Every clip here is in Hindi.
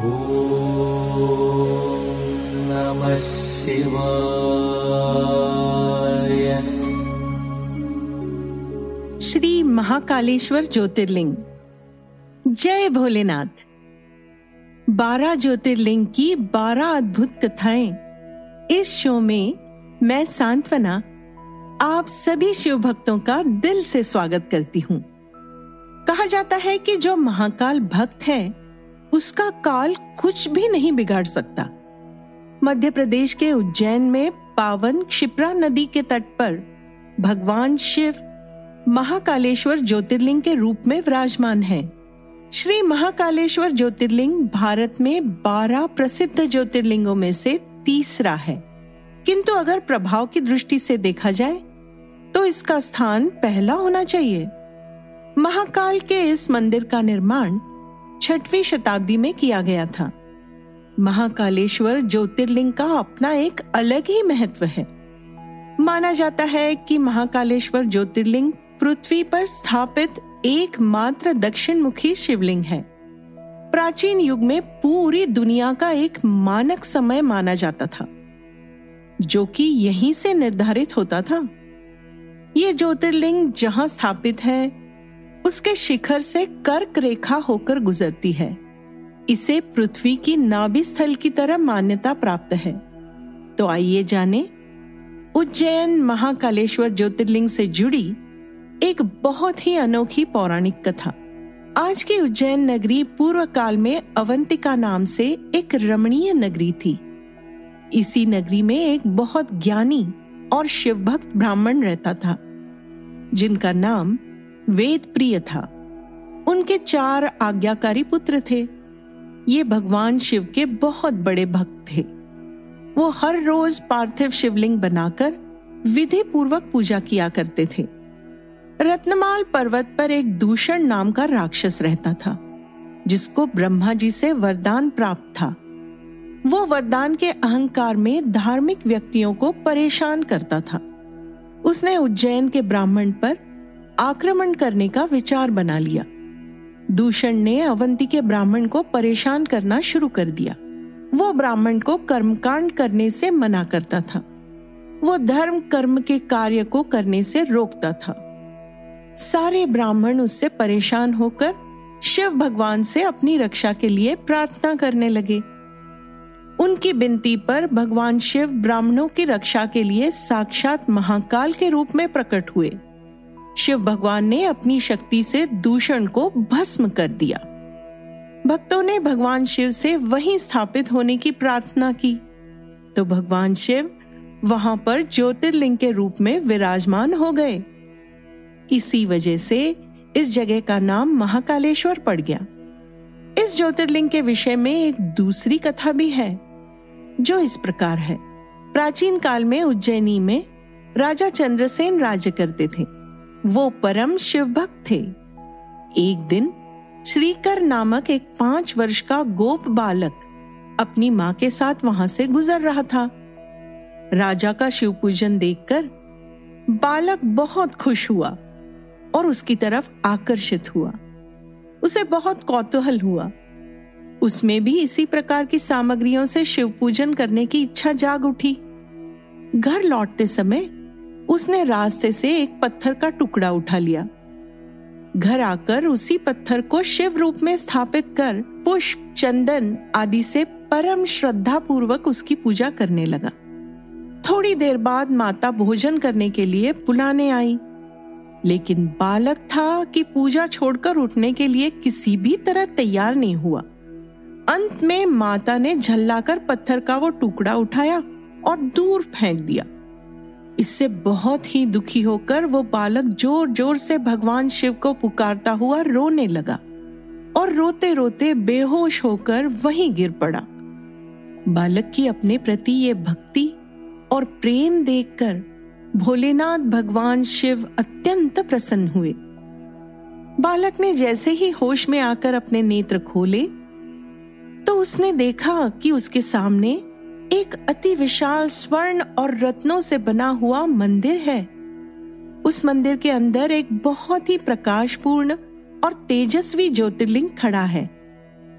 श्री महाकालेश्वर ज्योतिर्लिंग। जय भोलेनाथ। बारह ज्योतिर्लिंग की बारह अद्भुत कथाएँ। इस शो में मैं सांत्वना, आप सभी शिव भक्तों का दिल से स्वागत करती हूँ। कहा जाता है कि जो महाकाल भक्त है उसका काल कुछ भी नहीं बिगाड़ सकता। मध्य प्रदेश के उज्जैन में पावन क्षिप्रा नदी के तट पर भगवान शिव महाकालेश्वर ज्योतिर्लिंग के रूप में विराजमान है। श्री महाकालेश्वर ज्योतिर्लिंग भारत में 12 प्रसिद्ध ज्योतिर्लिंगों में से तीसरा है। किंतु अगर प्रभाव की दृष्टि से देखा जाए तो इसका स्थान पहला होना चाहिए। महाकाल के इस मंदिर का निर्माण छठवीं शताब्दी में किया गया था। महाकालेश्वर ज्योतिर्लिंग का अपना एक अलग ही महत्व है। माना जाता है कि महाकालेश्वर ज्योतिर्लिंग पृथ्वी पर स्थापित एकमात्र दक्षिण मुखी शिवलिंग है। प्राचीन युग में पूरी दुनिया का एक मानक समय माना जाता था, जो कि यहीं से निर्धारित होता था। ये ज्योतिर्लिंग जहाँ स्थापित है उसके शिखर से कर्क रेखा होकर गुजरती है। इसे पृथ्वी की नाभि स्थल की तरह मान्यता प्राप्त है। तो आइए जाने, उज्जैन महाकालेश्वर ज्योतिर्लिंग से जुड़ी एक बहुत ही अनोखी पौराणिक कथा। आज की उज्जैन नगरी पूर्व काल में अवंतिका नाम से एक रमणीय नगरी थी। इसी नगरी में एक बहुत ज्ञानी और शिवभक्त ब्राह्मण रहता था, जिनका नाम वेद प्रिय था। उनके चार आज्ञाकारी पुत्र थे। ये भगवान शिव के बहुत बड़े भक्त थे। वो हर रोज पार्थिव शिवलिंग बनाकर विधि पूर्वक पूजा किया करते थे। रत्नमाल पर्वत पर एक दूषण नाम का राक्षस रहता था, जिसको ब्रह्मा जी से वरदान प्राप्त था। वो वरदान के अहंकार में धार्मिक व्यक्तियों को परेशान करता था। उसने उज्जैन के ब्राह्मण पर आक्रमण करने का विचार बना लिया। दूषण ने अवंती के ब्राह्मण को परेशान करना शुरू कर दिया। वो ब्राह्मण को कर्मकांड करने से मना करता था। वो धर्म कर्म के कार्य को करने से रोकता था। सारे ब्राह्मण उससे परेशान होकर शिव भगवान से अपनी रक्षा के लिए प्रार्थना करने लगे। उनकी बिनती पर भगवान शिव ब्राह्मणों की रक्षा के लिए साक्षात महाकाल के रूप में प्रकट हुए। शिव भगवान ने अपनी शक्ति से दूषण को भस्म कर दिया। भक्तों ने भगवान शिव से वहीं स्थापित होने की प्रार्थना की। तो भगवान शिव वहाँ पर ज्योतिर्लिंग के रूप में विराजमान हो गए। इसी वजह से इस जगह का नाम महाकालेश्वर पड़ गया। इस ज्योतिर्लिंग के विषय में एक दूसरी कथा भी है, जो इस प्रकार है। प्राचीन काल में उज्जैनी में राजा चंद्रसेन राज्य करते थे। वो परम शिव भक्त थे। एक दिन श्रीकर नामक एक पाँच वर्ष का गोप बालक अपनी माँ के साथ वहाँ से गुजर रहा था। राजा का शिव पूजन देखकर बालक बहुत खुश हुआ और उसकी तरफ़ आकर्षित हुआ। उसे बहुत कौतूहल हुआ। उसमें भी इसी प्रकार की सामग्रियों से शिव पूजन करने की इच्छा जाग उठी। घर लौटते समय उसने रास्ते से एक पत्थर का टुकड़ा उठा लिया। घर आकर उसी पत्थर को शिव रूप में स्थापित कर पुष्प, चंदन आदि से परम श्रद्धा पूर्वक उसकी पूजा करने लगा। थोड़ी देर बाद माता भोजन करने के लिए बुलाने आई। लेकिन बालक था कि पूजा छोड़कर उठने के लिए किसी भी तरह तैयार नहीं हुआ। अंत में माता ने झल्लाकर पत्थर का वो टुकड़ा उठाया और दूर फेंक दिया। इससे बहुत ही दुखी होकर वो बालक ज़ोर ज़ोर से भगवान शिव को पुकारता हुआ रोने लगा और रोते रोते बेहोश होकर वहीं गिर पड़ा। बालक की अपने प्रति ये भक्ति और प्रेम देखकर भोलेनाथ भगवान शिव अत्यंत प्रसन्न हुए। बालक ने जैसे ही होश में आकर अपने नेत्र खोले तो उसने देखा कि उसके सामने एक अति विशाल स्वर्ण और रत्नों से बना हुआ मंदिर है। उस मंदिर के अंदर एक बहुत ही प्रकाशपूर्ण और तेजस्वी ज्योतिर्लिंग खड़ा है।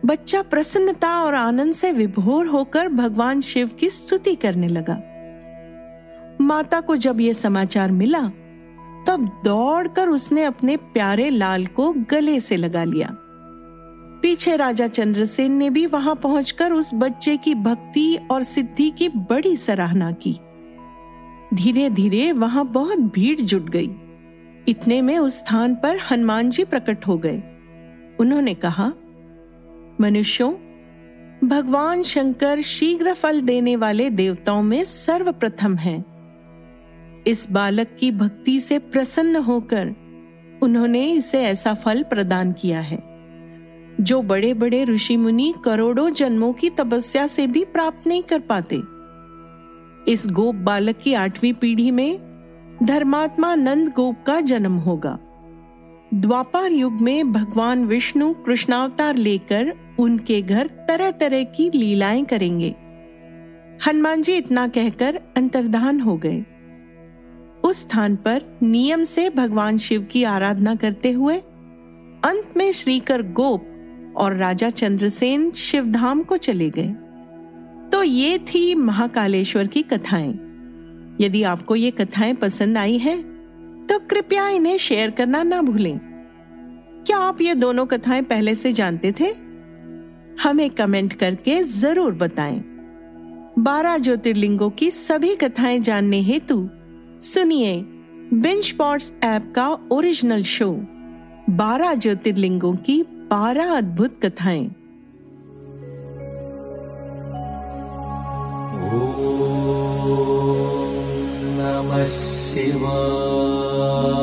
बच्चा प्रसन्नता और आनंद से विभोर होकर भगवान शिव की स्तुति करने लगा। माता को जब यह समाचार मिला, तब दौड़कर उसने अपने प्यारे लाल को गले से लगा लिया। पीछे राजा चंद्रसेन ने भी वहाँ पहुंचकर उस बच्चे की भक्ति और सिद्धि की बड़ी सराहना की। धीरे धीरे वहाँ बहुत भीड़ जुट गई। इतने में उस स्थान पर हनुमान जी प्रकट हो गए। उन्होंने कहा, मनुष्यों, भगवान शंकर शीघ्र फल देने वाले देवताओं में सर्वप्रथम हैं। इस बालक की भक्ति से प्रसन्न होकर उन्होंने इसे ऐसा फल प्रदान किया है। जो बड़े बड़े ऋषि मुनि करोड़ों जन्मों की तपस्या से भी प्राप्त नहीं कर पाते। इस गोप बालक की आठवीं पीढ़ी में धर्मात्मा नंद गोप का जन्म होगा। द्वापर युग में भगवान विष्णु कृष्णावतार लेकर उनके घर तरह तरह की लीलाएँ करेंगे। हनुमान जी इतना कहकर अंतर्धान हो गए। उस स्थान पर नियम से भगवान शिव की आराधना करते हुए अंत में श्रीकर गोप और राजा चंद्रसेन शिवधाम को चले गए। तो ये थी महाकालेश्वर की कथाएँ। यदि आपको ये कथाएँ पसंद आई हैं, तो कृपया इन्हें शेयर करना ना भूलें। क्या आप ये दोनों कथाएँ पहले से जानते थे? हमें कमेंट करके ज़रूर बताएँ। बारह ज्योतिर्लिंगों की सभी कथाएँ जानने हेतु सुनिए बिंच स्पॉट्स ऐप का ओरिजिनल शो बारह ज्योतिर्लिंगों की बारह अद्भुत कथाएँ। नमः शिवाय।